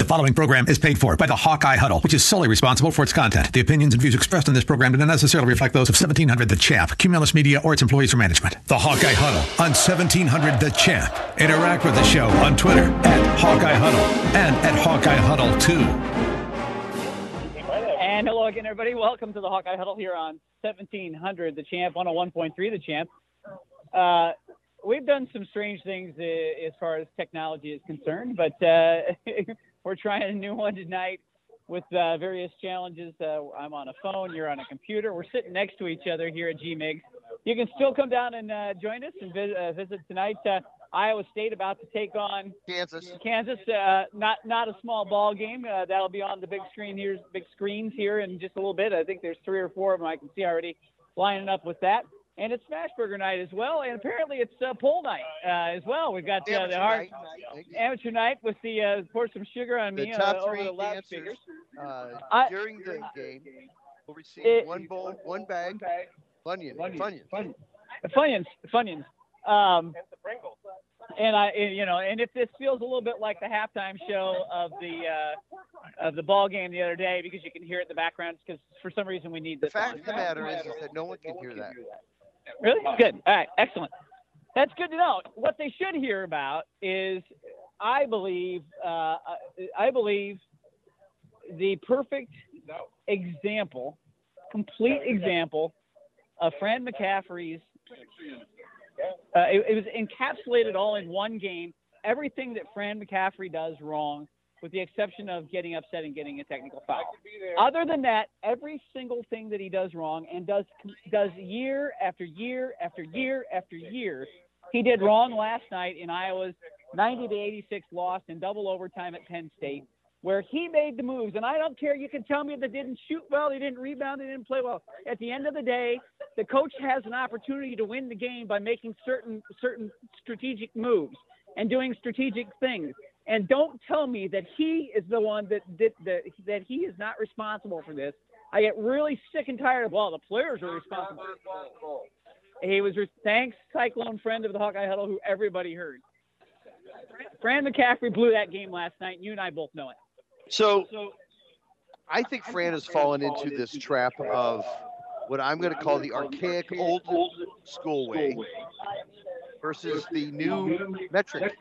The following program is paid for by the Hawkeye Huddle, which is solely responsible for its content. The opinions and views expressed in this program do not necessarily reflect those of 1700 The Champ, Cumulus Media, or its employees or management. The Hawkeye Huddle on 1700 The Champ. Interact with the show on Twitter at Hawkeye Huddle and at Hawkeye Huddle 2. And hello again, everybody. Welcome to the Hawkeye Huddle here on 1700 The Champ, 101.3 The Champ. Uh, we've done some strange things uh, as far as technology is concerned, but uh, we're trying a new one tonight with uh, various challenges. Uh, I'm on a phone, you're on a computer. We're sitting next to each other here at GMIGS. You can still come down and uh, join us and vi- uh, visit tonight. Uh, Iowa State about to take on Kansas. Kansas. Uh, not not a small ball game. Uh, that'll be on the big screen here, big screens here in just a little bit. I think there's three or four of them I can see already lining up with that and it's Smashburger night as well, and apparently it's uh, pole night uh, as well. We've got uh, the hard night. amateur night with the uh, pour some sugar on The me top uh, over three the dancers uh, I- during the game will receive It- one bowl, one bag, Funyun, Funyun. Funyuns, Funyuns. Um, and I, and, you know, and if this feels a little bit like the halftime show of the uh, of the ball game the other day, because you can hear it in the background, because for some reason we need The this. fact of the matter is, is that no one can hear that. Really? Good. All right. Excellent. That's good to know. What they should hear about is, I believe, uh, I believe, the perfect example, complete example of Fran McCaffery's. Uh, it, it was encapsulated all in one game. Everything that Fran McCaffery does wrong, with the exception of getting upset and getting a technical foul. Other than that, every single thing that he does wrong and does does year after year after year after year, he did wrong last night in Iowa's 90 to 86 loss in double overtime at Penn State, where he made the moves. And I don't care. You can tell me they didn't shoot well, they didn't rebound, they didn't play well. At the end of the day, the coach has an opportunity to win the game by making certain certain strategic moves and doing strategic things. And don't tell me that he is the one that that that, that he is not responsible for this. I get really sick and tired of well, the players are responsible. He was re- thanks, Cyclone friend of the Hawkeye Huddle, who everybody heard. Fran McCaffery blew that game last night. And you and I both know it. So I think Fran has fallen into this trap of what I'm going to call the archaic old school way versus the new metric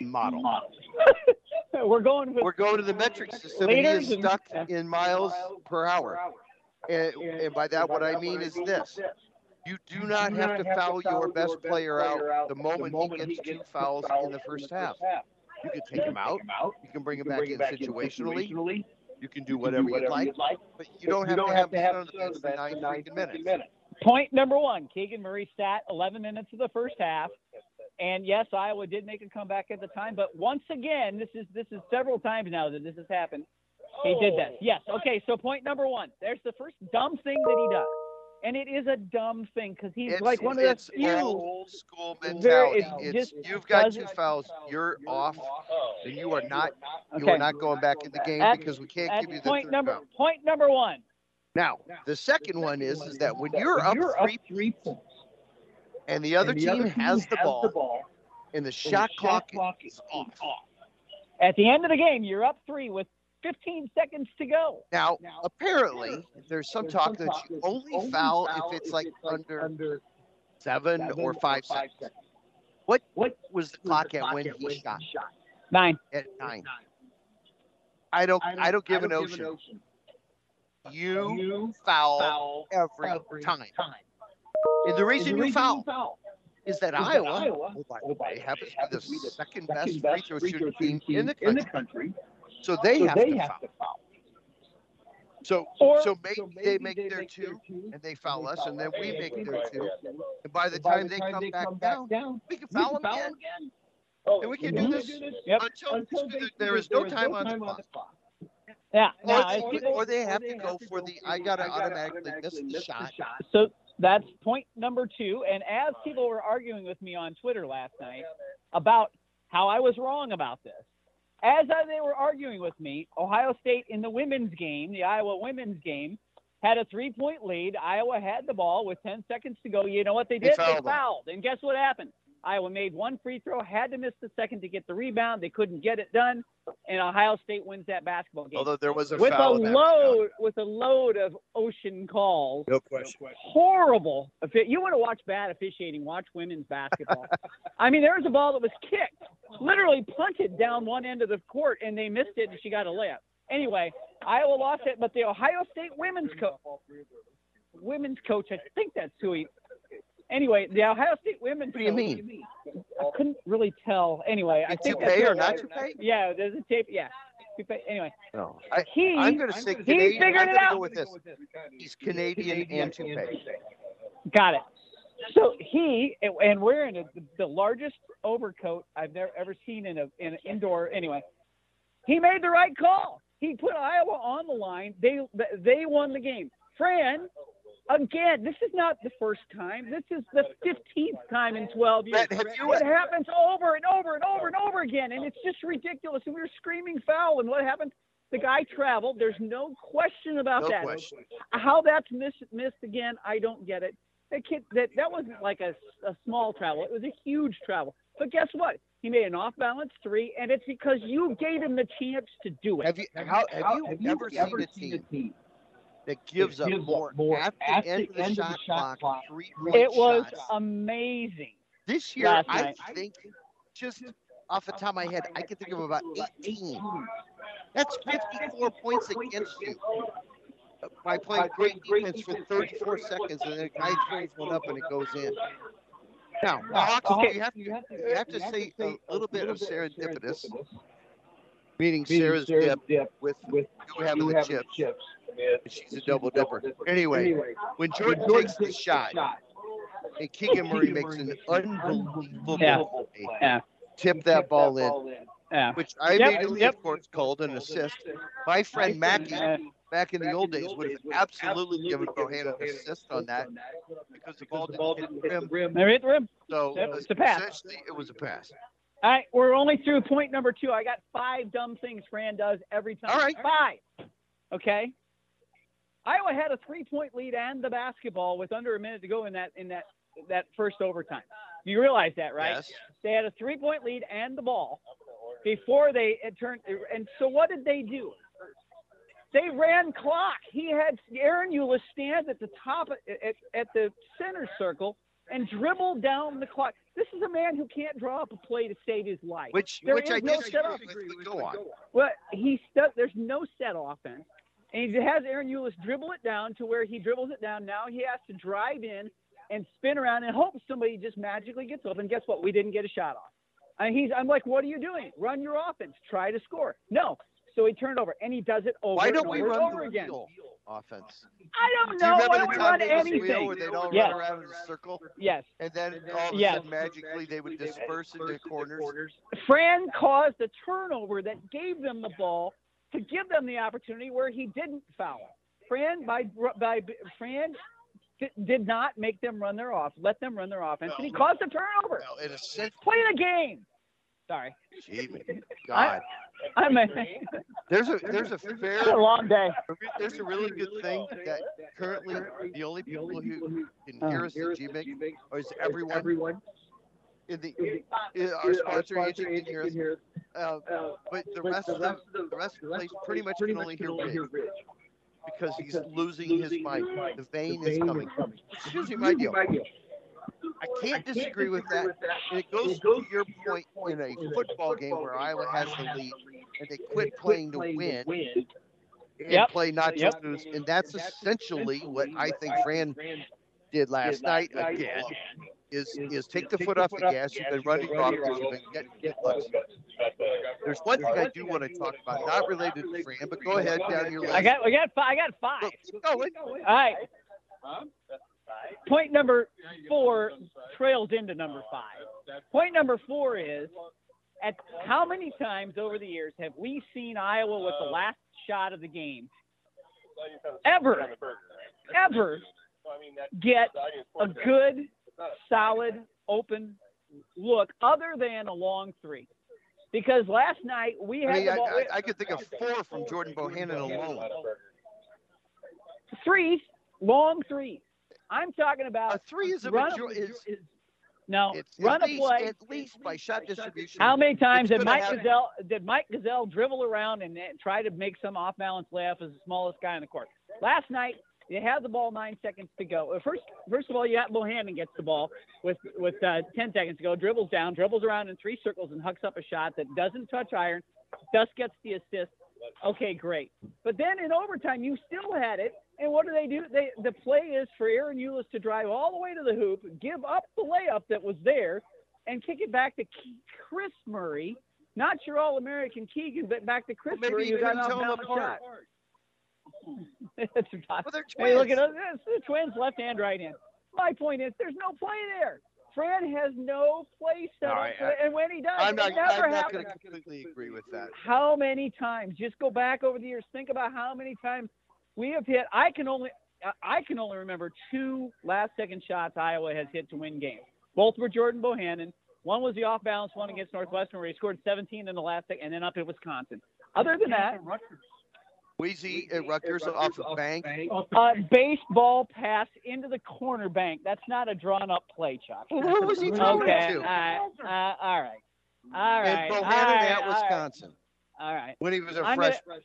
model. We're going with We're going to the metric system, he is and- stuck in miles per hour. And, and by that, what I mean is this. You do not have to foul your best player out the moment he gets two fouls in the first half. You can take him out. You can bring him back in situationally. You can do whatever you'd like, but you don't have to have him sit on the bench for nine freaking minutes. Point number one, Keegan Murray stat 11 minutes of the first half. And yes, Iowa did make a comeback at the time, but once again, this is this is several times now that this has happened. He did that. Oh. Yes. Okay. So point number one. There's the first dumb thing that he does, and it is a dumb thing because he's It's, like one of the it's few. old school mentality. it It's just you've got two doesn't- fouls, you're off, and you are not you are not going back in the game That's- because we can't give you the point third number foul. point number one. Now, the second one is is that when you're up three points and the other team has the ball and the shot clock is off. At the end of the game, you're up three with 15 seconds to go. Now, apparently, there's some talk that you only foul if it's like under seven or five seconds. What what was the clock at when he shot? Nine. At nine. I don't I don't give a notion. You foul every time. And the reason you foul is that Iowa, oh, by the way, happens to be the second best free throw shooting team in the country. So they have to foul. So Or- so make they make their two and they foul us and then we make their two. And by the time they come back down, we can foul them again. Oh, and we can do this until there is no time on the clock. Yeah. Or Now, they, or they have to go for the I gotta automatically miss the shot. So that's point number two. And as people were arguing with me on Twitter last night about how I was wrong about this, as they were arguing with me, Ohio State in the women's game, the Iowa women's game, had a three point lead. Iowa had the ball with 10 seconds to go. You know what they They did? fouled They fouled. And guess what happened? Iowa made one free throw, had to miss the second to get the rebound. They couldn't get it done, and Ohio State wins that basketball game. Although there was a with a foul that load, with a load of ocean calls. No question. Horrible. You want to watch bad officiating? Watch women's basketball. I mean, there was a ball that was kicked, literally punted down one end of the court, and they missed it, and she got a layup. Anyway, Iowa lost it, but the Ohio State women's coach, women's coach, I think that's who he. Anyway, the Ohio State women's. What do you coach- mean? I couldn't really tell. Anyway, I think to that's pay or not to pay? Yeah, there's a tape. Yeah, Toupee- anyway, No. I, he I'm going to say he Canadian. figured I'm it out. go with this. He's Canadian and toupee. Got it. So he and wearing a, the largest overcoat I've never ever seen in a in an indoor. Anyway, he made the right call. He put Iowa on the line. They they won the game. Fran, again, this is not the first time. This is the fifteenth time in twelve years. Matt, have you- It happens over and over and over and over again, and it's just ridiculous. And we were screaming foul, and what happened? The guy traveled. There's no question about No that. question. How that's missed missed again, I don't get it. That kid that that wasn't like a, a small travel; it was a huge travel. But guess what? He made an off balance three, and it's because you gave him the chance to do it. Have you how, have you ever seen a team that gives up more, at the end of the shot clock, three point It was shots? amazing. This year, last I night. think, just off the top of my head, I can think of about 18. That's 54 points against you by playing great defense for 34 seconds, and then a guy throws one up and it goes in. Now, Hawks, Okay. you have to you have to say a little bit of serendipitous, meaning Sarah's dip with you having the chips. And She's a double dipper. Anyway, when Jordan takes the shot, and Keegan Murray makes an unbelievable Yeah. play, Yeah. tip that ball in, Yeah. which I Yep, immediately, yep. of course, called an assist. My friend Mackie, Uh, back in the old days, would have absolutely given Bohannon an assist on that because the ball didn't hit the rim. They hit the rim. So Yep, it's a pass. essentially, it was a pass. All right, we're only through point number two. I got five dumb things Fran does every time. All right. Five. Okay. Iowa had a three-point lead and the basketball with under a minute to go in that in that that first overtime. You realize that, right? Yes. They had a three-point lead and the ball before they turned. And so what did they do? They ran clock. He had Ahron Ulis stand at the top at, at the center circle and dribble down the clock. This is a man who can't draw up a play to save his life. Which, There which is I no disagree setup. with, go on. Well, he stu- there's no set offense, and he has Ahron Ulis dribble it down to where he dribbles it down. Now he has to drive in and spin around and hope somebody just magically gets open. And guess what? We didn't get a shot off. And he's, I'm like, what are you doing? Run your offense. Try to score. No. So he turned over, and he does it over Why and don't we over and run over the again. wheel offense? I don't Do you know. remember Why the don't we time run there wheel anything? where they'd all Yes. run around in a circle, Yes. and then all of a Yes. sudden magically they would disperse into corners? Fran caused a turnover that gave them the ball to give them the opportunity where he didn't foul. Fran by by Fran did not make them run their off, let them run their offense, and he caused a turnover. Well, in a sense, Play the game. Sorry, gee, God, I'm a, there's a there's a it's a long day. there's a really good thing that currently the only people who can hear us at GMIG is everyone in the in our sponsor agent can hear us. Uh, but the rest of the the rest of the place pretty much can only hear Ridge because he's losing his mind. The vein is coming. It's usually my deal. I can't disagree with that. And it goes to your point in a football game where Iowa has the lead and they quit playing to win and Yep. play not to lose. And that's essentially what I think Fran did last night again. Is is take the foot off the gas. You've been running offense. You've been getting get looks. There's one thing I do want to talk about, not related to Fran, but go ahead down your list. I got I got five. I got five. Look, keep going. All right. Point number four trails into number five. Point number four is at how many times over the years have we seen Iowa with the last shot of the game ever, ever get a good, solid, open look other than a long three? Because last night we I had mean, the I, ball, I, I could think of four from Jordan Bohannon alone. threes, long threes. I'm talking about A three is a run- major- is no. It's Run at a least, play. at least by shot distribution. How many times did Mike have- Gesell did Mike Gesell dribble around and then try to make some off balance layup as the smallest guy on the court? Last night you had the ball nine seconds to go. First, first of all, you got Bohannon gets the ball with with uh, ten seconds to go, dribbles down, dribbles around in three circles, and hucks up a shot that doesn't touch iron. Thus gets the assist. Okay, great. But then in overtime, you still had it. And what do they do? They the play is for Ahron Ulis to drive all the way to the hoop, give up the layup that was there, and kick it back to Kris Murray, not your All-American Keegan, but back to Kris Well, maybe Murray, you got an tell them off-balance apart. shot. It's not- Well, they're Hey, look at us. It's the twins, left hand, right hand. My point is, there's no play there. Fran has no play set All up, right, for it, and when he does, I'm it not. never I'm not going to completely agree with that. How many times? Just go back over the years. Think about how many times we have hit. I can only I can only remember two last second shots Iowa has hit to win games. Both were Jordan Bohannon. One was the off balance one against Northwestern where he scored 17 in the last second, and then up at Wisconsin. Other than that, Wheezy at Rutgers off the bank. uh, baseball pass into the corner bank. That's not a drawn up play, Chuck. Well, who was he throwing Okay. it Uh, to? uh, all right. All right. and Bohannon right, at Wisconsin All right. when he was a I'm gonna- freshman.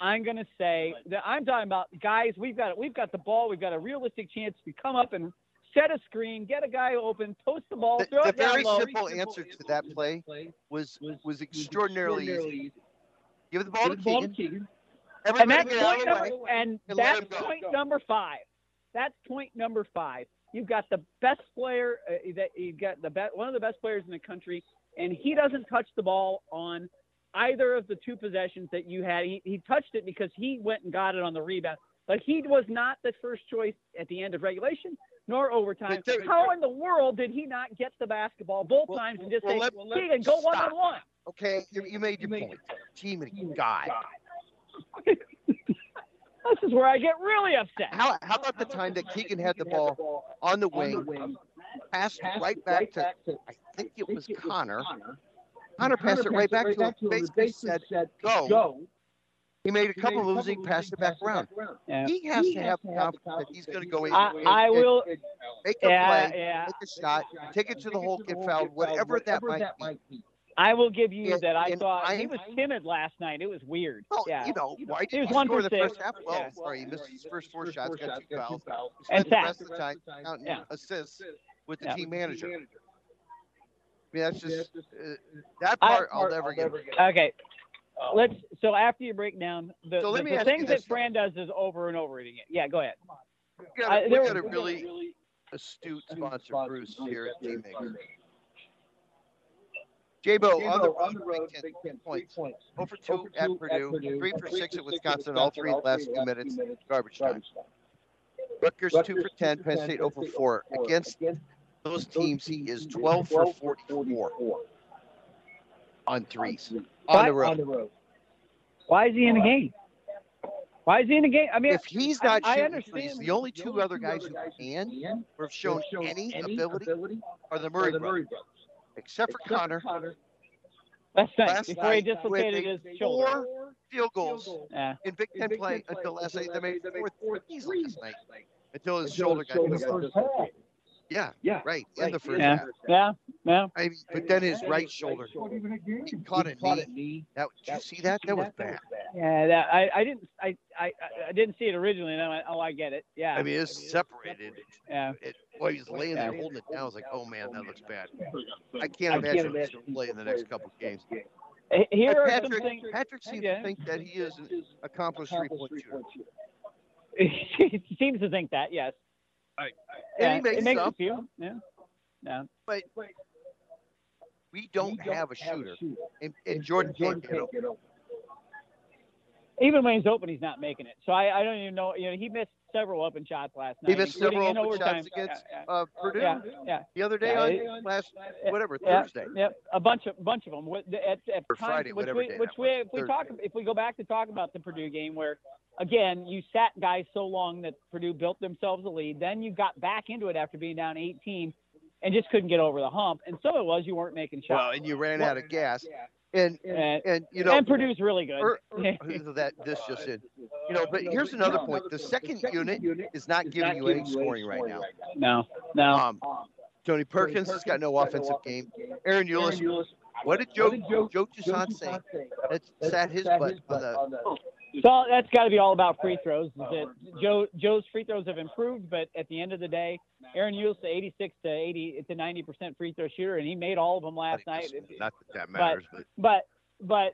I'm going to say that I'm talking about guys. We've got we've got the ball. We've got a realistic chance to come up and set a screen, get a guy open, post the ball, The, throw the it down very simple answer to that play was was extraordinarily easy. Give the ball to Keegan. and Everybody that's get out point of the way. number, and and that's point number five. That's point number five. You've got the best player uh, that you've got the best one of the best players in the country, and he doesn't touch the ball on either of the two possessions that you had. He, he touched it because he went and got it on the rebound, but he was not the first choice at the end of regulation nor overtime. How in the world did he not get the basketball both Well- times and just well, say, let- well, let- Keegan, go one stop. on one? Okay, you, you made your point. Team and guy. This is where I get really upset. How, how about the time that Keegan had the ball on the wing, passed right back to, I think it was Connor. Connor passed it right back to him, basically said, go. He made a couple moves, he passed it back around. He has to have the confidence that he's going to go in I, and, I and will. make a play, make a shot, take it to the hole, get fouled, whatever that might be. I will give you Yeah, that. I and thought I- he was timid last night. It was weird. Well, yeah. you know, why He did was he one score for the six. first half? Well, Yeah. sorry, he missed his first four shots, got two fouls. And Spent the rest of the time counting Yeah. assists with the Yeah. team manager. I mean, that's just uh, that part I'll never get. Okay. Let's. So after you break down the, So the, the things that this, Fran does is over and over again. Yeah, go ahead. We got, I- a- we there got a was- really astute sponsor, Bruce, here at Teammaker. J-Bo, on the road, Big Ten points. Over two at Purdue, three for six at Wisconsin, all three last few minutes, garbage time. Rutgers two for ten, Penn State over oh oh four. Against those teams, he is 12 for 44 on threes on the road. Why is he in the game? Why is he in the game? I mean, If he's not I shooting understand. threes, the only two other guys who can or have shown any ability are the Murray brothers, except for Connor. that's nice. last Before he night dislocated with his a shoulder. Four field goals Yeah. in Big Ten play until last night. They made four threes last night until his shoulder got dislocated. Yeah, Yeah, right, in the first Yeah. half. Yeah. Yeah. I mean, but then his right shoulder, he caught a knee. That, did you see that? That was bad. Yeah. That, I, I didn't. I, I. I didn't see it originally, and I went, oh, I get it. Yeah. I mean, it's separated. yeah. It, while he's laying there holding it down, I was like, oh man, that looks bad. I can't imagine can't he's going to play in the next couple of games. Here And are some Patrick, things. Patrick seems Yeah. to think that he is an accomplished three-point shooter. he seems to think that. Yes. And Yeah, makes it makes some. a few. Yeah. Yeah. But we don't have a shooter, and, and Jordan can't get open. Even when he's open, he's not making it. So I, I don't even know. You know, he missed several open shots last night. He missed several open overtime. shots against Yeah, uh, Purdue yeah, yeah. the other day Yeah, on last yeah, whatever yeah, Thursday. Yep, a bunch of bunch of them. At, at Or times, Friday, which whatever we, day which we, if we talk, if we go back to talk about the Purdue game, where again you sat guys so long that Purdue built themselves a lead, then you got back into it after being down 18, and just couldn't get over the hump. And some of it was you weren't making shots. Well, and you ran out of gas, and and, and you know and Purdue's really good. or, or that this just in. You know, but here's another point: the second unit is not giving you any scoring right now. no, no. Um, Tony Perkins has got no offensive game. Ahron Ulis. What did Joe Joe, Joe Toussaint say? That sat his butt on the. So that's got to be all about free throws. That Joe Joe's free throws have improved, but at the end of the day, Ahron Ulis, 86 to 80 to 90 percent free throw shooter, and he made all of them last night. Not that that matters, but but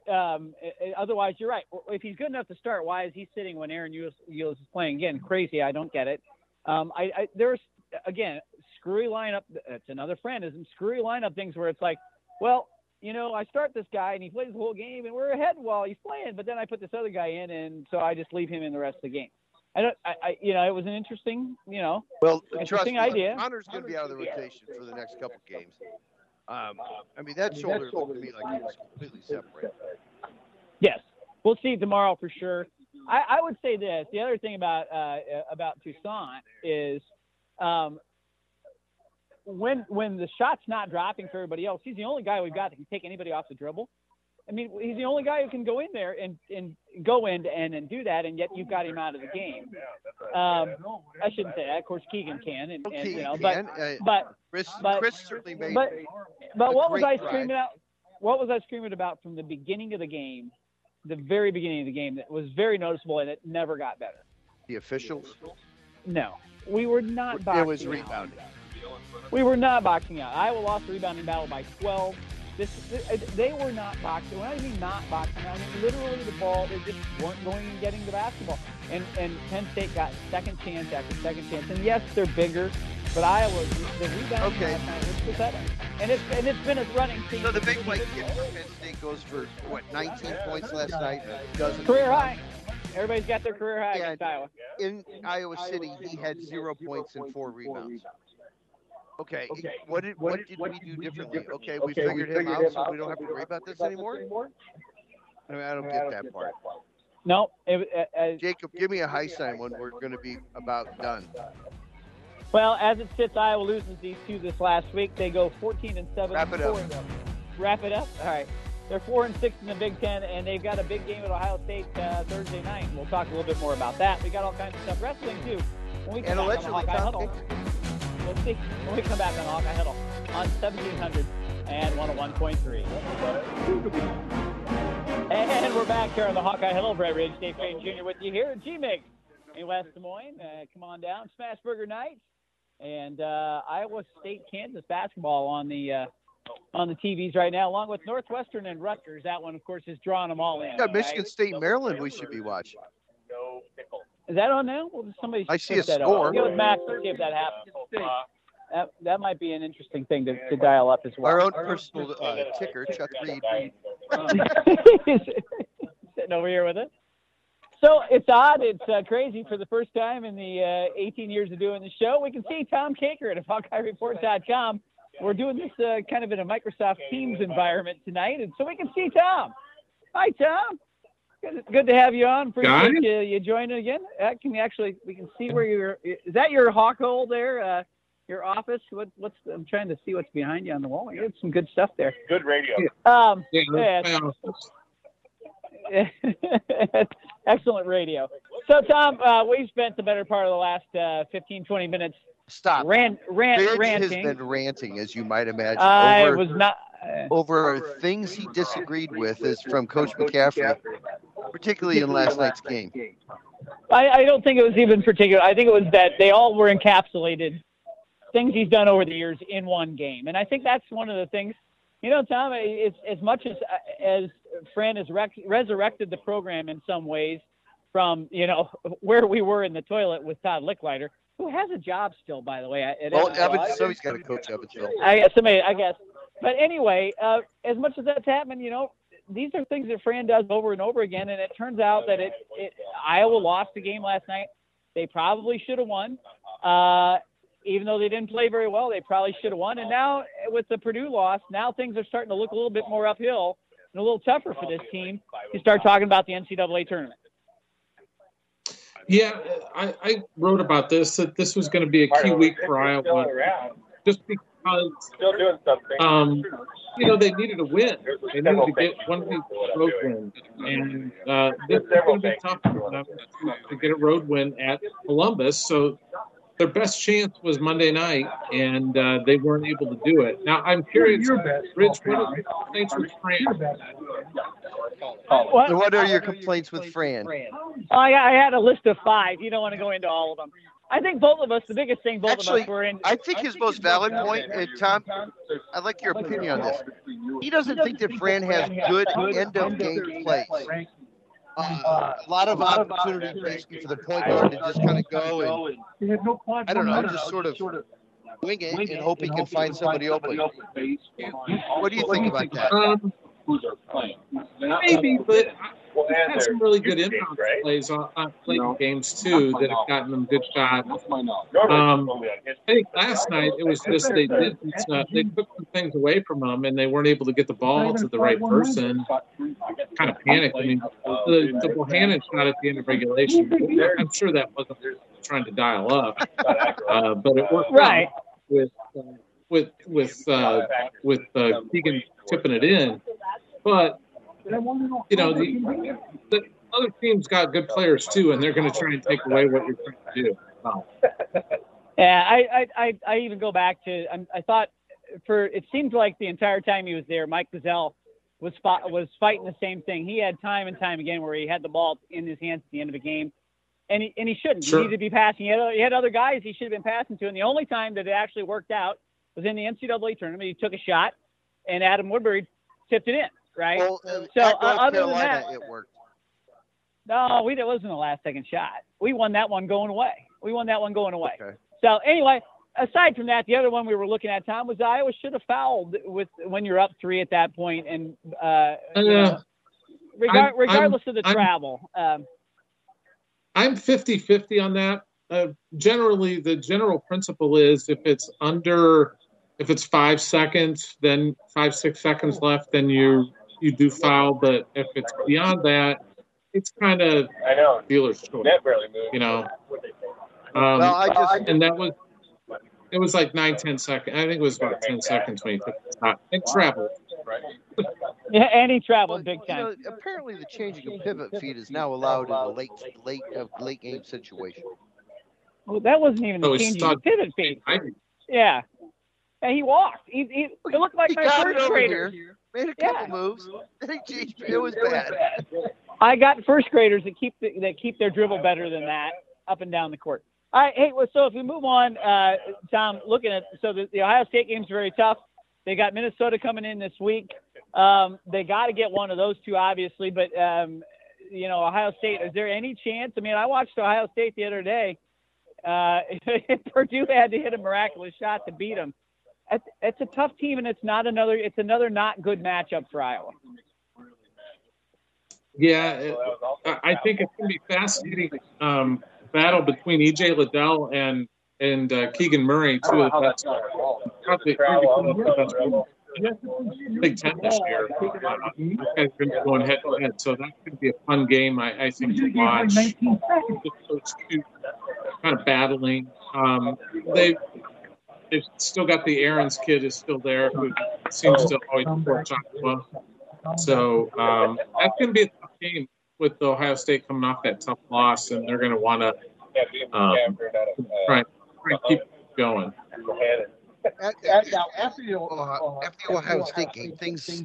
but um, otherwise, you're right. If he's good enough to start, why is he sitting when Ahron Ulis, Ulis is playing? Again, crazy. I don't get it. Um, I, I there's again screwy lineup. It's another friendism. Screwy lineup things where it's like, well, you know, I start this guy and he plays the whole game and we're ahead while he's playing, but then I put this other guy in and so I just leave him in the rest of the game. I don't, I, I you know, it was an interesting, you know, well, interesting trust idea. Connor's going to be out of the rotation for the next couple games. Um, I mean, that shoulder looked to me like it was completely separate. Yes, we'll see tomorrow for sure. I, I would say this. The other thing about uh, about Toussaint is um, when when the shot's not dropping for everybody else, he's the only guy we've got that can take anybody off the dribble. I mean, he's the only guy who can go in there and, and go in and, and do that, and yet you've got him out of the game. Um, I shouldn't say that. Of course, Keegan can, and, and you know, but uh, but Kris, but, Kris certainly made. But, but what was I screaming out? What was I screaming about from the beginning of the game, the very beginning of the game? That was very noticeable, and it never got better. the officials. No, we were not It was out. We were not boxing out. Iowa lost the rebounding battle by 12. This, they were not boxing. When I mean not boxing out, I mean literally the ball. They just weren't going and getting the basketball. And and Penn State got second chance after second chance. And yes, they're bigger, but Iowa the rebounding Okay. last night was pathetic. And it's and it's been a running theme. So the big white kid from Penn State goes for what 19 points last night. Doesn't career high. Everybody's got their career high Yeah. against Iowa. in Iowa City. He had zero points and four rebounds. Okay, okay. what did what did we do differently? Okay, we figured him out, so we don't have to worry about this anymore. I mean, I don't get that part. No, it, uh, Jacob, give me a high sign when we're going to be about done. well, as it sits, Iowa loses these two this last week. They go 14 and seven. Wrap it up. Wrap it up. All right. They're four and six in the Big Ten, and they've got a big game at Ohio State uh, Thursday night. We'll talk a little bit more about that. We got all kinds of stuff wrestling too. When we come And back on the allegedly, Hawkeye Tom Huddle, we'll see. When we come back on Hawkeye Huddle on 1700 and 101.3. And we're back here on the Hawkeye Huddle. Brett Ridge, Dave Crane Jr. with you here at GMIG in West Des Moines. Uh, come on down, Smashburger Night, and uh, Iowa State Kansas basketball on the uh, on the TVs right now, along with Northwestern and Rutgers. That one, of course, is drawing them all in. We got Michigan right? State, Maryland. We should be watching. Is that on now? Well, somebody I should see a put that score. On. Get Max and see if that happens. That, that might be an interesting thing to, to dial up as well. Our own personal uh, ticker, Chuck Reed. He's sitting over here with us. So it's odd. It's uh, crazy. For the first time in the uh, 18 years of doing the show, we can see Tom Kakert at HawkeyeReport.com. We're doing this uh, kind of in a Microsoft Teams environment tonight, and so we can see Tom. Hi, Tom. Good, good to have you on. Appreciate Guys? you, you joining again. Uh, can we actually we can see where you're? Is that your hawk hole there? Uh, your office? What, what's I'm trying to see what's behind you on the wall. You have some good stuff there. Good radio. Um, Yeah, Yeah. that's my office. Excellent radio. So, Tom, uh, we've spent the better part of the last uh, 15, 20 minutes Stop. rant, rant, Biggs has been ranting, as you might imagine, I over, was not. Uh, over things he disagreed with is from Coach McCaffery, particularly in last night's game. I, I don't think it was even particular. I think it was that they all were encapsulated things he's done over the years in one game, and I think that's one of the things. You know, Tom, it's, as much as as Fran has rec- resurrected the program in some ways from you know where we were in the toilet with Todd Lickliter, who has a job still, by the way. at Well, Evansville. Evans, somebody's got a coach Evansville. I guess somebody, I guess. But anyway, uh, as much as that's happened, you know, these are things that Fran does over and over again, and it turns out that it, it Iowa lost the game last night. They probably should have won. Uh, even though they didn't play very well, they probably should have won. And now with the Purdue loss, now things are starting to look a little bit more uphill and a little tougher for this team to start talking about the NCAA tournament. Yeah, I, I wrote about this that this was going to be a key week for Iowa, just because Still doing something. um, you know they needed a win. They needed to get one of these road wins, and uh, this is going to be tough for them to, to get a road win at Columbus. So their best chance was Monday night, and uh, they weren't able to do it. Now I'm curious, Rich, what are your complaints with Fran? What? What are your complaints with Fran? I, I had a list of five. You don't want to go into all of them. I think both of us, the biggest thing both of us were in. I think his most valid point, and Tom, I'd like your opinion on this. He doesn't think that Fran has good end of game plays. Uh, a lot of opportunity basically for the point guard to just kind of go and I don't know, just sort of wing it and hope he can find somebody open. What do you think about that? Um, maybe, but I've had some really good inbound plays on, on late games too that have gotten them good shots. Um, I think last night it was just they didn't uh, they took some things away from them and they weren't able to get the ball to the right person. Kind of panicked. I mean, the, the Bohannon shot at the end of regulation. I'm sure that wasn't trying to dial up, uh, but it worked Right. with uh, with with uh, with uh, Keegan tipping it in. But you know the, the other teams got good players too, and they're going to try and take away what you're trying to do. Yeah, I, I, I, I even go back to I, I thought for it seemed like the entire time he was there, Mike Gesell was fought, was fighting the same thing. He had time and time again where he had the ball in his hands at the end of the game, and he and he shouldn't. Sure. He needed to be passing. He had, he had other guys he should have been passing to, and the only time that it actually worked out was in the NCAA tournament. He took a shot, and Adam Woodbury tipped it in. Right. Well, uh, So, at uh, North other than that- it worked. No, we that wasn't a last second shot. We won that one going away. We won that one going away. Okay. So anyway, aside from that, the other one we were looking at, Tom, was Iowa should have fouled with when you're up three at that point, and uh, you know, Uh, regar- I'm- regardless of the I'm- travel. Um, I'm 50 50 on that. Uh, generally, the general principle is if it's under, if it's five seconds, then five, six seconds left, then you you do foul. But if it's beyond that, it's kind of I know. dealer's choice, Net barely moved. you know. Um, Well, I just and that was, it was like nine, ten seconds. I think it was about 10 seconds when he took the shot. And travel. Right. yeah, and he traveled Well, big you time. know, apparently the changing of pivot feet is now allowed in a late, late, uh, late game situation. well, that wasn't even the Oh, it's changing not- pivot feet. Yeah. Yeah, he walked. He, he it looked like He my first grader. here, made a couple Yeah. moves, then he changed. It was bad. I got first graders that keep the, that keep their dribble better than that up and down the court. All right, hey, well, so if we move on, uh, Tom, looking at so the, the Ohio State game's is very tough. They got Minnesota coming in this week. Um, they got to get one of those two, obviously. But um, you know, Ohio State. Is there any chance? I mean, I watched Ohio State the other day. Uh, Purdue had to hit a miraculous shot to beat them. It's, a tough team, and it's not another. It's another not good matchup for Iowa. yeah, it, I think it's going to be fascinating um, battle between EJ Liddell and and uh, Keegan Murray, two of the best, Big Ten this year. Uh, these guys are going head to head, so that's going to be a fun game, I, I think, to watch. Those two kind of battling. Um, they they've still got the Aaron's kid is still there, who seems to always support Joshua. So um, that's going to be a tough game with Ohio State coming off that tough loss, and they're going to want to um, try, try and keep going. At, at, after the Ohio, after the Ohio State game, things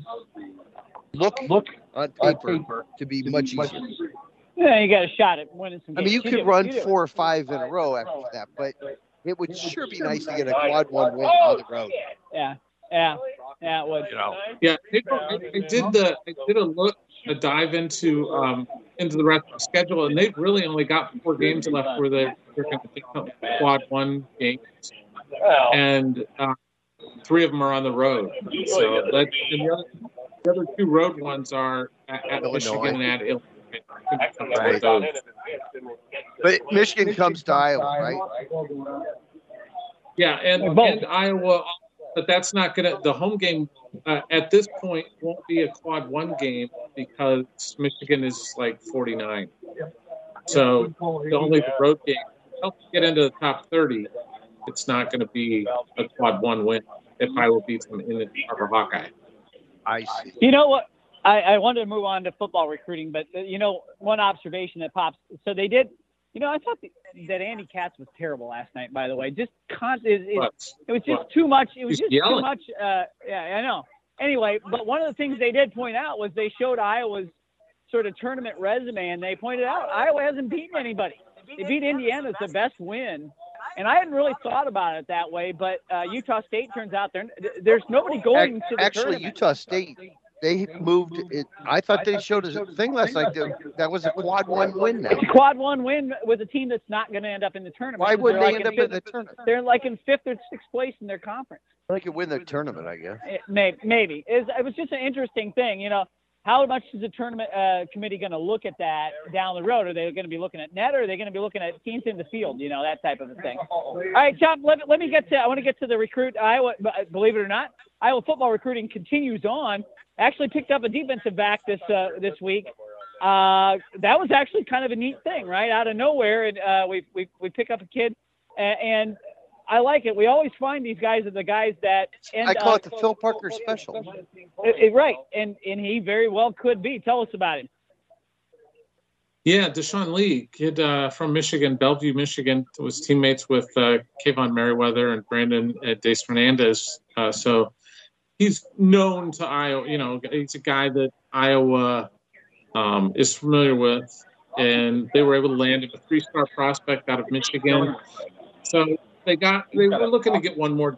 look look on paper to be much easier. Yeah, you got a shot at winning some Games. I mean, you could run four or five in a row after that, but it would sure be nice to get a quad one win on the road. Yeah, yeah, yeah, it would. You know, Yeah, it, I, I did the I did a look a dive into um, into the rest of the schedule, and they've really only got four games left where they're, they're going to become quad one games, and uh, three of them are on the road. So that and the, other, the other two road ones are at, at Michigan and at Illinois. Right. Those. but Michigan comes to Iowa, right? Yeah, and, and Iowa, but that's not going to, the home game uh, at this point won't be a quad one game because Michigan is like 49. So the only the road game, help get into the top 30, it's not going to be a quad one win if Iowa beats them in the Carver Hawkeye. I see. You know what? I, I wanted to move on to football recruiting, but uh, you know, one observation that pops. So they did. You know, I thought that, that Andy Katz was terrible last night. By the way, just con- it, it, it was just too much. It was He's just too much. Uh, yeah, I know. Anyway, but one of the things they did point out was they showed Iowa's sort of tournament resume, and they pointed out Iowa hasn't beaten anybody. They beat Indiana. It's the best win. And I hadn't really thought about it that way, but uh, Utah State turns out there there's nobody going to the Actually, tournament. Utah State, they moved it. I thought they showed a thing last night. That, that was a quad one win now. It's a quad one win with a team that's not going to end up in the tournament. Why wouldn't they're like end up in the tournament? They're like in fifth or sixth place in their conference. They could win the tournament, I guess. It, may, maybe it was, it was just an interesting thing. You know, how much is the tournament uh, committee going to look at that down the road? Are they going to be looking at net, or are they going to be looking at teams in the field? You know, that type of a thing. All right, Chop. Let, me- let me get to. I want to get to the recruit. Iowa. Believe it or not, Iowa football recruiting continues on. Actually picked up a defensive back this uh, this week. Uh, that was actually kind of a neat thing, right? Out of nowhere, and uh, we we we pick up a kid, and I like it. We always find these guys are the guys that end I call up, it the Phil Parker special. it- it- right, and and he very well could be. Tell us about him. Yeah, Deshaun Lee, kid uh, from Michigan, Bellevue, Michigan, was teammates with uh, Kaevon Merriweather and Brandon uh, Dace Fernandez. Uh, so he's known to Iowa. You know, he's a guy that Iowa um, is familiar with, and they were able to land him a three-star prospect out of Michigan. So they got they were looking to get one more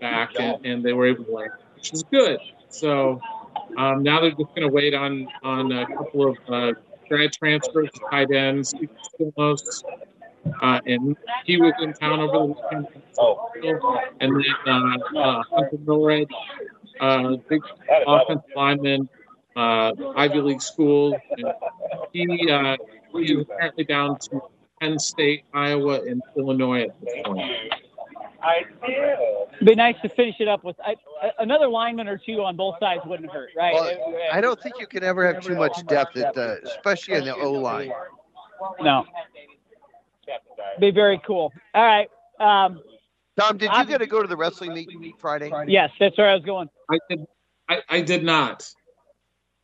back, and, and they were able to land, which is good. So um, now they're just going to wait on on a couple of uh, grad transfers, tight ends, uh, and he was in town over the weekend. Oh. And then uh, uh, Hunter Millridge, uh, big offensive lineman, uh, Ivy League school. And he uh, he is apparently down to Penn State, Iowa, and Illinois at this point. It'd be nice to finish it up with I, another lineman or two on both sides wouldn't hurt, right? Well, I don't think you can ever have too much depth, at the, especially in the O line. no. Be very cool. All right. Um, Tom, did you get to go to the wrestling meet Friday? yes, that's where I was going. I did, I, I did not.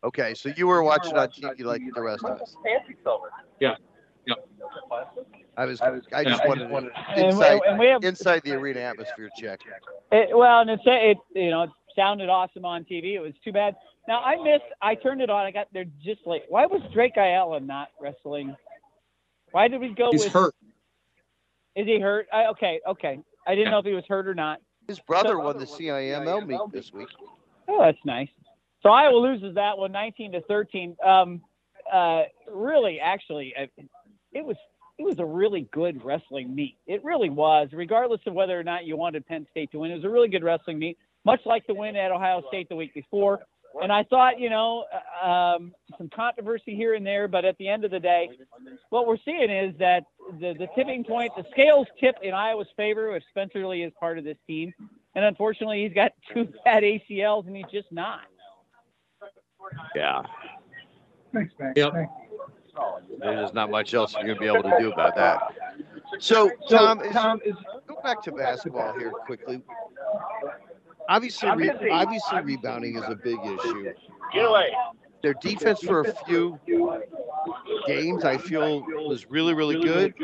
Okay, so you were watching on TV like the rest of us. Yeah. Yeah. I was. I just Yeah. wanted to And, inside, and we have inside the arena atmosphere check. It, well, and it's it you know it sounded awesome on TV. It was too bad. Now I missed. I turned it on. I got there just late. Why was Drake Ayala not wrestling? Why did we go He's with? hurt. Is he hurt? I, okay, okay. I didn't know if he was hurt or not. His brother won the CIML meet this week. Oh, that's nice. So Iowa loses that one, 19 to 13. Um, uh, really, actually, uh, it was it was a really good wrestling meet. It really was, regardless of whether or not you wanted Penn State to win. It was a really good wrestling meet, much like the win at Ohio State the week before. And I thought, you know, uh, um, some controversy here and there, but at the end of the day, what we're seeing is that the, the tipping point, the scales tip in Iowa's favor if Spencer Lee is part of this team. And unfortunately, he's got two bad ACLs, and he's just not. Yeah, Thanks, Yep. There's not much else you're gonna be able to do about that. So, Tom, is, go back to basketball here quickly. Obviously, re, obviously, rebounding is a big issue. Get away. Their defense for a few games, I feel, was really, really good.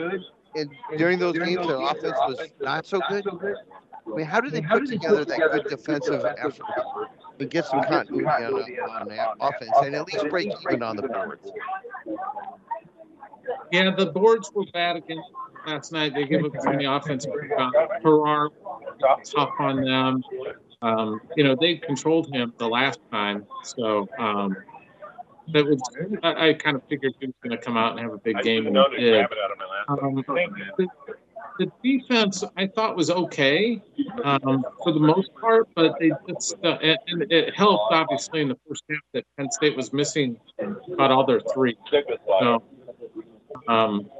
And during those games, their offense was not so good. I mean, how did they put together that good defensive effort and get some continuity on, the- on that offense and at least break even on the boards? Yeah, the boards were bad again last night. They gave up too many offensive rebounds. Harrar tough on them. Um, you know, they controlled him the last time, so um, that was. I, I kind of figured he was going to come out and have a big I game, didn't and know he they did. out of my lap. Um, Thank you. The, defense I thought was okay um, for the most part, but they just uh, and, it helped obviously in the first half that Penn State was missing about all their three. So, um,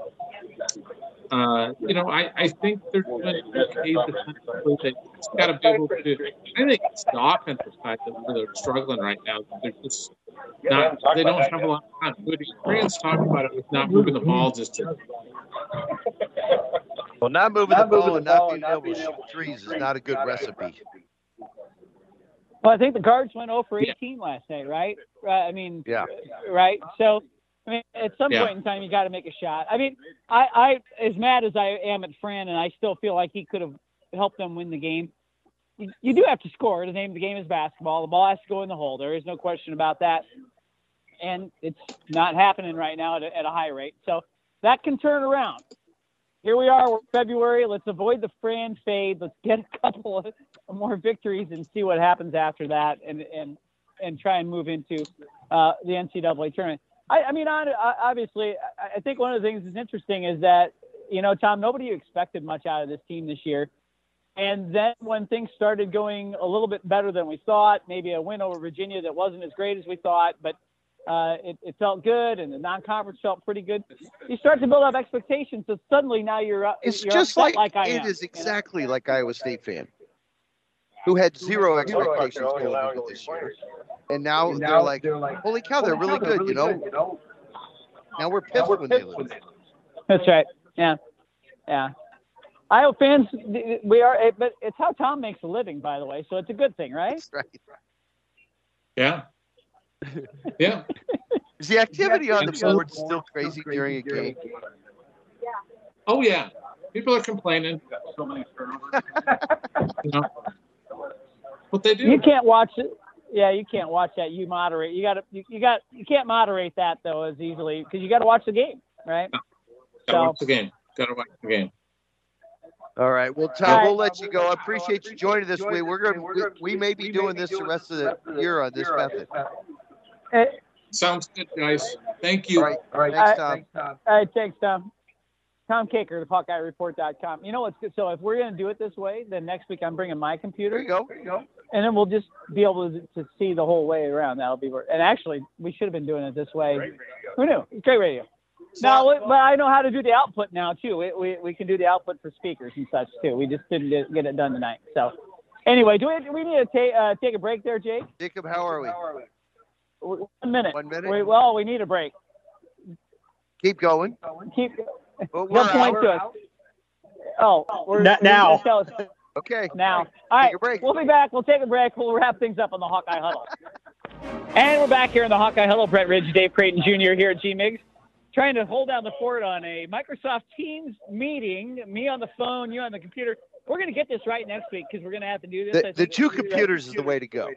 uh, you know, I, I think they're doing okay defensively. They just got to be able to. I think it's the offensive side that they're struggling right now. They're just not. They don't have a lot of continuity. Friends talking about it with not moving the ball just to Well, not moving the ball and not being able to shoot threes is not a good recipe. Well, I think the Guards went 0 for Yeah. 18 last night, right? Right. I mean, Yeah. right. So, I mean, at some Yeah. point in time, you got to make a shot. I mean, I, I, as mad as I am at Fran, and I still feel like he could have helped them win the game. You, you do have to score. The name of the game is basketball. The ball has to go in the hole. There is no question about that. And it's not happening right now at a, at a high rate. So that can turn around. Here we are. We're February. Let's avoid the Fran fade. Let's get a couple of more victories and see what happens after that, and and and try and move into uh, the NCAA tournament. I, I mean, on, obviously, I think one of the things that's interesting is that you know, Tom, nobody expected much out of this team this year. And then when things started going a little bit better than we thought, maybe a win over Virginia that wasn't as great as we thought, but uh, it, it felt good, and the non-conference felt pretty good. You start to build up expectations, so suddenly now you're up. It's you're just upset like, I it am, is you know? exactly like Iowa State fan, who had zero expectations going into this year, and now they're like, "Holy cow, they're really good," you know. Now we're pissed when they lose. That's right. Yeah, yeah. Iowa fans, we are, but it's how Tom makes a living, by the way. So it's a good thing, right? That's right. Yeah. Yeah. Is the activity on the board still crazy during a game? Yeah. Oh yeah. People are complaining. You know, what they do. You can't watch it. Yeah, you can't watch that. You moderate. You got to. You, you got. You can't moderate that though as easily because you got to watch the game, right? Gotta watch the game. Gotta watch the game. All right. Well, Tom, All right. we'll let you go. I appreciate you joining us. We we're gonna we, we may be doing this the rest of the year on this method. Eh, Sounds good, guys. Thank All you. right. Thanks, Tom. All right, thanks, Tom. Tom Kakert, the HawkeyeReport.com. You know what's good? So if we're going to do it this way, then next week I'm bringing my computer. There computer, you go. and then we'll just be able to, to see the whole way around. That'll be. wor- And actually, we should have been doing it this way. Who knew? Great radio. Now, but I know how to do the output now too. We, we, we can do the output for speakers and such too. We just didn't get get it done tonight. So, anyway, do we, do we need to take uh, take a break there, Jake? Jacob, how are we? One minute. One minute? Wait, well, we need a break. Keep going. Keep. But we're What point to us? Oh, we're N- now. we're- tell us Okay. Now, all right, break. we'll be back. We'll take a break. We'll wrap things up on the Hawkeye Huddle. and we're back here in the Hawkeye Huddle. Brett Ridge, Dave Creighton Jr. here at G-Migs, trying to hold down the fort on a Microsoft Teams meeting. Me on the phone, you on the computer. We're going to get this right next week because we're going to have to do this. The, the two computers is the way to go.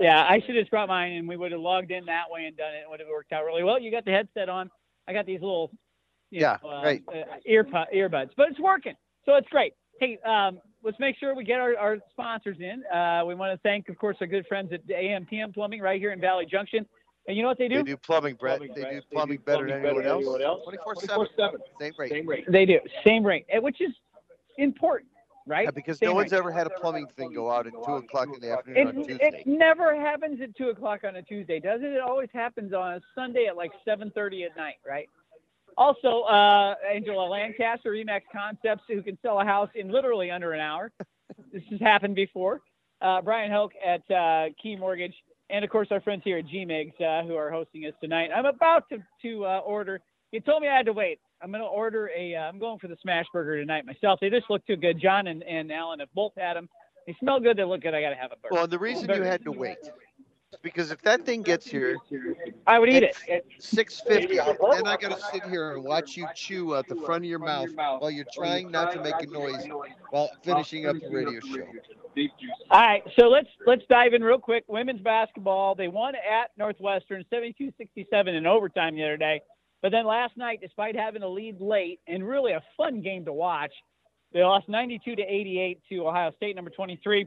Yeah, I should have brought mine, and we would have logged in that way and done it. It would have worked out really well. You got the headset on. I got these little, you Yeah, know, uh, right. uh, ear earbuds, but it's working, so it's great. Hey, um, let's make sure we get our, our sponsors in. Uh, we want to thank, of course, our good friends at AMPM Plumbing right here in Valley Junction. And you know what they do? They do plumbing, Brett. They do plumbing better than anyone else. 24 7. Same rate. They do same rate, which is important, right? Yeah, because Same no one's rate. ever had a plumbing thing go out at 2 o'clock in the afternoon on Tuesday. it never happens at two o'clock on a Tuesday, does it? It always happens on a Sunday at like seven thirty at night, right? Also, uh, Angela Lancaster, Remax Concepts, who can sell a house in literally under an hour. this has happened before. Uh, Brian Hoke at uh, Key Mortgage, and of course our friends here at GMIGS uh, who are hosting us tonight. I'm about to to uh, order. You told me I had to wait. I'm going to order a. Uh, I'm going for the smash burger tonight myself. They just look too good. John and, and Alan have both had them. They smell good. They look good. I got to have a burger. Well, the reason you had to wait is because if that thing gets here I would eat it. 6.50, then I got to sit here and watch you chew out the front of your mouth while you're trying not to make a noise while finishing up the radio show. All right, so let's let's dive in real quick. Women's basketball, they won at Northwestern 72-67 in overtime the other day. But then last night, despite having a lead late and really a fun game to watch, they lost 92 to 88 to Ohio State, number 23.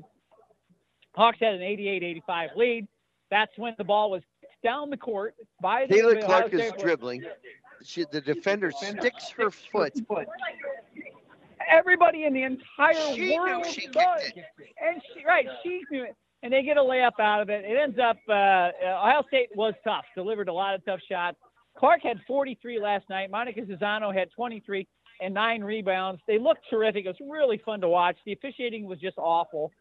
Hawks had an 88-85 lead. That's when the ball was down the court by the Taylor Clark is dribbling. She, the defender sticks her foot. Everybody in the entire She knew world she kicked it. And she, right, she knew it. And they get a layup out of it. It ends up, uh, Ohio State was tough, delivered a lot of tough shots. Clark had 43 last night. Monika Czinano had 23 and nine rebounds. They looked terrific. It was really fun to watch. The officiating was just awful.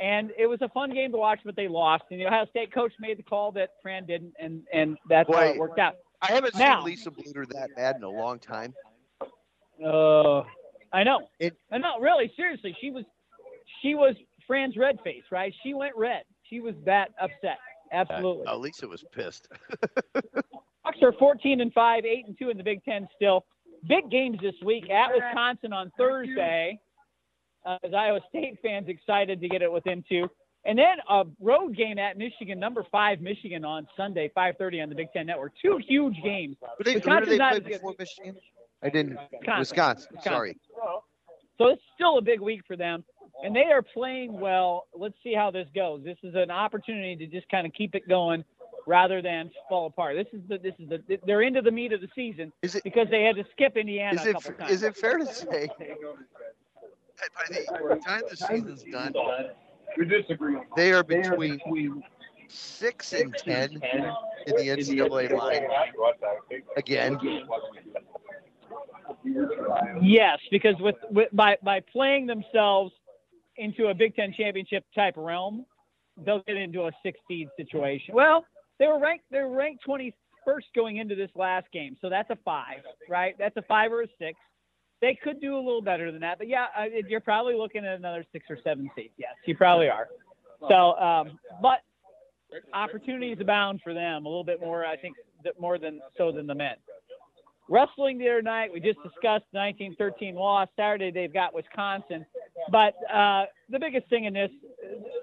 And it was a fun game to watch, but they lost. And the Ohio State coach made the call that Fran didn't, and, and that's how it worked out. I haven't Now- seen Lisa Bluder that mad in a long time. Uh, I know. It- I know. Really, seriously, she was, she was Fran's red face, right? She went red. She was that upset. Absolutely. Uh, Lisa was pissed. Hawks are 14 and 5, 8 and 2 in the Big Ten still. Big games this week at Wisconsin on Thursday. Uh, as Iowa State fans excited to get it within two. And then a road game at Michigan, number five Michigan on Sunday, 5:30 on the Big Ten Network. Two huge games. Who they, who did they play before Michigan? I didn't. Wisconsin. Wisconsin. Wisconsin. Sorry. So it's still a big week for them, and they are playing well. Let's see how this goes. This is an opportunity to just kind of keep it going rather than fall apart. This is the this is the they're into the meat of the season is it, because they had to skip Indiana is it, a couple times. Is it fair to say by the time the season's done, we disagree. They are between six and ten in the NCAA line again. Yes, because with, with by by playing themselves into a Big Ten championship type realm, they'll get into a six seed situation. Well, they were ranked they were ranked twenty first going into this last game, so that's a five, right? That's a five or a six. They could do a little better than that, but yeah, you're probably looking at another six or seven seed. Yes, you probably are. So, um, but opportunities abound for them a little bit more, I think, more than so than the men. Wrestling the other night, we just discussed the 1913 loss. Saturday they've got Wisconsin, but uh, the biggest thing in this,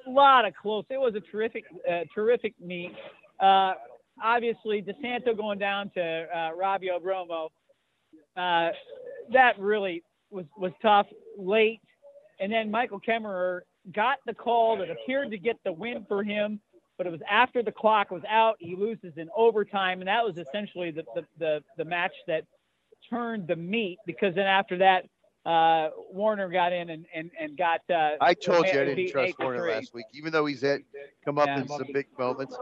a lot of close. It was a terrific, uh, terrific meet. Uh, obviously, DeSanto going down to uh, Robbie Bromo. Uh, that really was was tough late, and then Michael Kemerer got the call that appeared to get the win for him but it was after the clock was out. He loses in overtime, and that was essentially the the the, the match that turned the meat because then after that. Uh, Warner got in and, and, and got. Uh, I told you I didn't trust Warner last week, even though he's had come up yeah. in some big moments.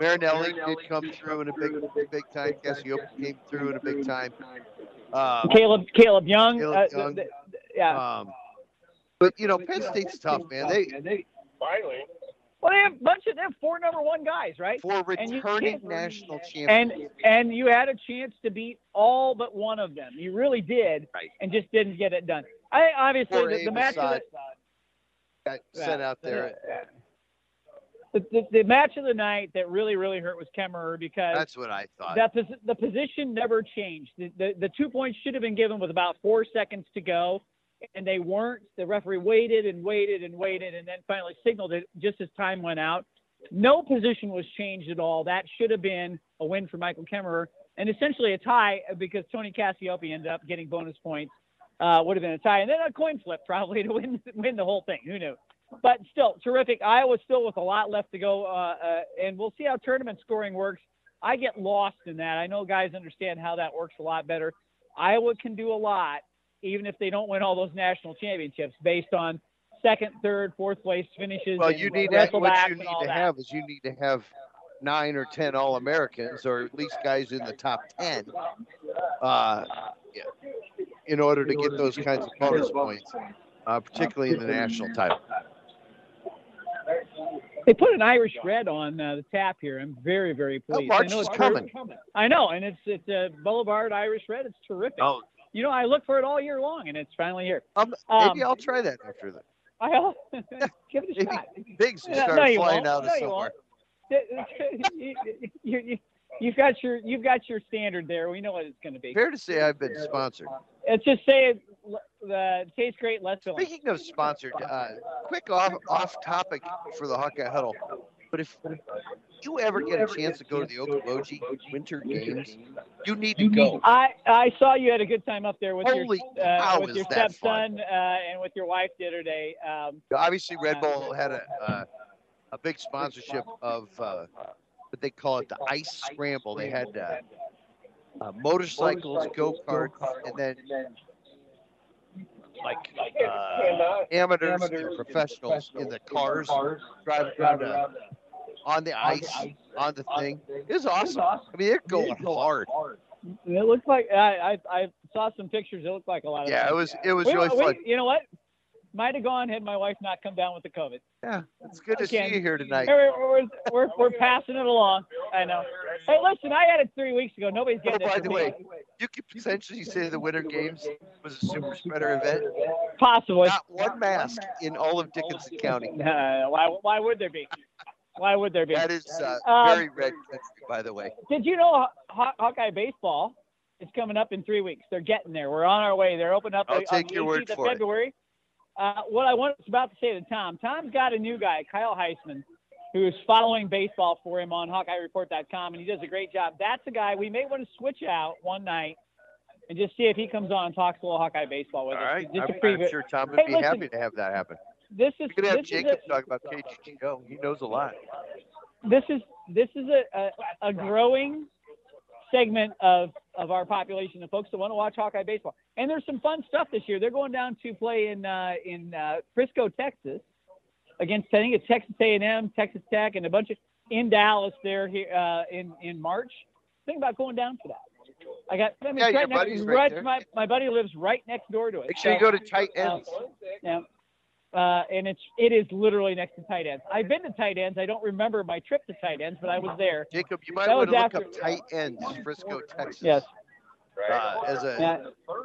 Marinelli did come through in a big big time. Cassioppi came through in a big time. Um, Caleb Caleb Young. Caleb uh, The, the, yeah. Um, but you know, Penn State's tough, man. They finally well, they have a bunch of they have four number one guys, right? Four returning national champions. And and you had a chance to beat all but one of them. You really did, right. and just didn't get it done. I obviously the, the match of the, got sent out there. The, the, the, match of the night that really really hurt was Kemerer because that's what I thought. That the position never changed. The, the the two points should have been given with about four seconds to go and they weren't. The referee waited and waited and waited, and then finally signaled it just as time went out. No position was changed at all. That should have been a win for Michael Kemerer, and essentially a tie because Tony Cassioppi ended up getting bonus points. Uh, would have been a tie, and then a coin flip probably to win win the whole thing. Who knew? But still, terrific. Iowa still with a lot left to go, uh, uh, and we'll see how tournament scoring works. I get lost in that. I know guys understand how that works a lot better. Iowa can do a lot, even if they don't win all those national championships based on second, third, fourth place finishes. Well, you need to, what you need to that. have is you need to have nine or ten All Americans, or at least guys in the top ten, uh, in order to get those kinds of bonus points, uh, particularly in the national title. They put an Irish red on uh, the tap here. I'm very, very oh, pleased. Oh, March I know it's coming. I know, and it's it's a Boulevard Irish red. It's terrific. Oh, you know, I look for it all year long, and it's finally here. Um, maybe um, I'll try that after that. I'll give it a shot. Biggs will start no, flying out no, of somewhere. you, you, you, have got your you've got your standard there. We know what it's going to be. Fair to say, I've been sponsored. Let's just say it uh, tastes great. Less filling. Speaking of sponsored, uh, quick off off topic for the Hawkeye Huddle. But if you ever get a chance to go to the Okoboji Winter Games, you need to go. I, I saw you had a good time up there with Holy your uh, with your stepson uh, and with your wife the other day. Um, Obviously, Red Bull had a uh, a big sponsorship of uh, what they call it the Ice Scramble. They had uh, uh, motorcycles, go karts, and then like uh, amateurs and professionals in the cars driving around uh, on the ice, on the thing. It was awesome. I mean, they're going hard. It looked like I, I, I saw some pictures. It looked like a lot of. Yeah, fun. it was it was we, really we, fun. You know what? Might have gone had my wife not come down with the COVID. Yeah, it's good to Again, see you here tonight. We're, we're, we're, we're, passing it along. I know. Hey, listen, I had it three weeks ago. Nobody's Oh, getting by it. the way, you could potentially say the Winter Games was a super spreader event. Possibly. Not one mask in all of Dickinson County. Uh, why, why would there be? Why would there be? That is uh, Um, very red country, by the way. Did you know Haw- Hawkeye baseball is coming up in three weeks. They're getting there. We're on our way. They're opening up I'll on take the your word 18th of for it. February. Uh, what I was about to say to Tom, Tom's got a new guy, Kyle Heisman, who is following baseball for him on HawkeyeReport.com, and he does a great job. That's a guy we may want to switch out one night and just see if he comes on and talks a little Hawkeye baseball with All us. right. Just I'm, I'm sure Tom would Hey, be listen. happy to have that happen. This is We could have Jacob is talk about KGGO. He knows a lot. this is this is a, a, a growing segment of of our population of folks that want to watch Hawkeye baseball. And there's some fun stuff this year. They're going down to play in uh, in uh, Frisco, Texas, against I think it's Texas A&M, Texas Tech, and a bunch of in Dallas there here uh, in in March. Think about going down for that. I got I mean, Yeah, it's your right next, buddy's right right, there. my my buddy lives right next door to it. Make sure you go to tight ends. yeah. Uh, and it's it is literally next to tight ends. I've been to tight ends. I don't remember my trip to tight ends, but I was there. Jacob, you might That want was to look after- up tight ends, Frisco, Texas. Yes. Uh, as a Yeah. bar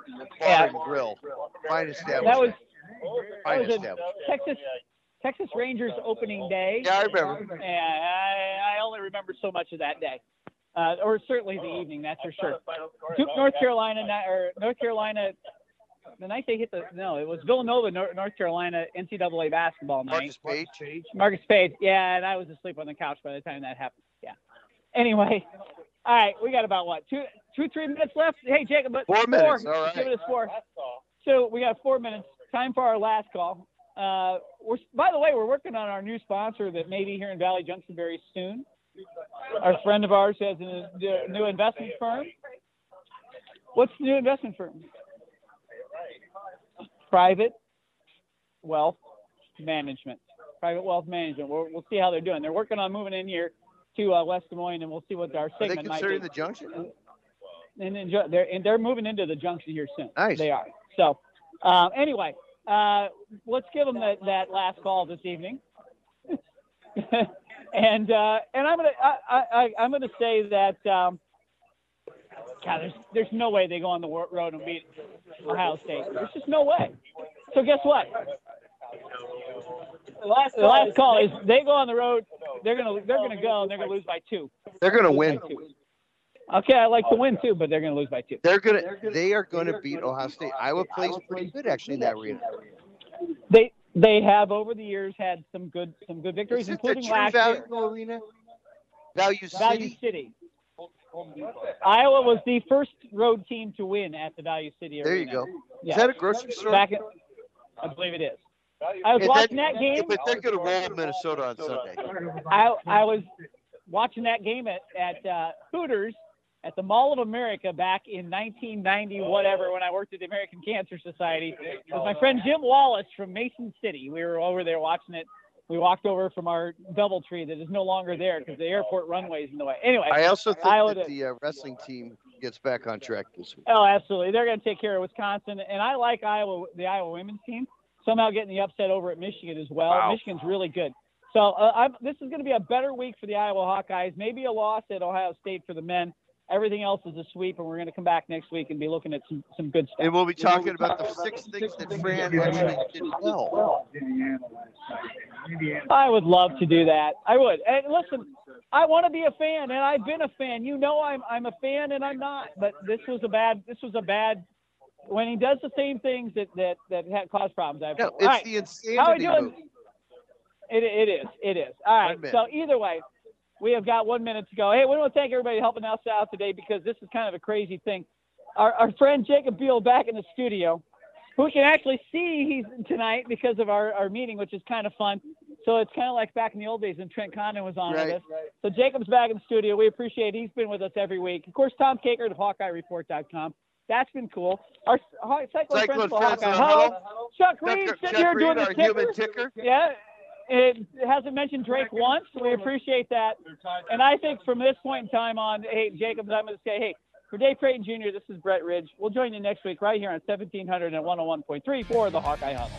Yeah. and grill. Fine establishment. That was that Fine was a. Texas Texas Rangers opening day. Yeah, I remember. Yeah, I, I only remember so much of that day, uh, or certainly the evening. That's for sure. Duke, North Carolina, ni- or North Carolina. The night they hit the no, it was Villanova, North Carolina NCAA basketball night. Marcus Paige. Marcus Paige. Yeah, and I was asleep on the couch by the time that happened. Yeah. Anyway, all right, we got about what two, two, three minutes left. Hey, Jacob, but Four minutes, all right. Give it a four. So we got four minutes. Time for our last call. Uh, we're by the way, we're working on our new sponsor that may be here in Valley Junction very soon. Our friend of ours has a new investment firm. What's the new investment firm? Private Wealth Management. Private Wealth Management. We'll, we'll see how they're doing. They're working on moving in here to uh, West Des Moines, and we'll see what our segment might be. considering the junction? and enjoy, they're and they're moving into the junction here soon. Nice. They are. So, um, anyway, uh, let's give them that, that last call this evening. and uh, and I'm gonna I, I, I'm gonna say that um, God, there's there's no way they go on the road and beat Ohio State. There's just no way. So guess what? The last, the last call is they go on the road. They're gonna they're gonna go and they're gonna lose by two. They're going to win. Okay, I like to win too, but they're gonna lose by two. They're going to. They are going to beat Ohio State. Iowa plays pretty good actually in that arena. They they have over the years had some good some good victories, Is it including last Value year. Arena? Value Value City. City. Iowa was the first road team to win at the Value City There you go. Yeah. Is that a grocery store? Back in, I believe it is. I was Yeah, watching that- that game. But they're going to roll Minnesota on Sunday. I I was watching that game at at uh, Hooters at the Mall of America back in 1990 whatever when I worked at the American Cancer Society with my friend Jim Wallace from Mason City. We were over there watching it. We walked over from our DoubleTree that is no longer there because the airport runway is in the way. Anyway, I also think Iowa that the uh, wrestling team gets back on track this week. Oh, absolutely. They're going to take care of Wisconsin, and I like Iowa, the Iowa women's team. Somehow getting the upset over at Michigan as well. Wow. Michigan's really good. So uh, I'm, this is going to be a better week for the Iowa Hawkeyes. Maybe a loss at Ohio State for the men. Everything else is a sweep, and we're going to come back next week and be looking at some, some good stuff. And we'll be talking about the six things that Fran actually did well. I would love to do that. I would. And listen, I want to be a fan, and I've been a fan. You know, I'm I'm a fan, and I'm not. But this was a bad. This was a bad. When he does the same things that that that ha- cause problems, I have. No, it's right. the How are we insanity doing? It, it is. It is. All right. So either way, we have got one minute to go. Hey, we want to thank everybody helping us out today because this is kind of a crazy thing. Our, our friend Jacob Beal back in the studio, who we can actually see he's tonight because of our, our meeting, which is kind of fun. So it's kind of like back in the old days when Trent Condon was on Right. with us. So Jacob's back in the studio. We appreciate it. He's been with us every week. Of course, Tom Kakert of HawkeyeReport.com. That's been cool. Our Cyclone, Cyclone Principal Friends Hawkeye. Hello. Huddle. Chuck Reed sitting here doing the ticker. human ticker. Yeah, it hasn't mentioned Drake once. We appreciate that. And I think from this point in time on, hey, Jacobs, I'm going to say, hey, for Dave Creighton Jr., this is Brett Ridge. We'll join you next week right here on 1700 and 101.3 for the Hawkeye Huddle.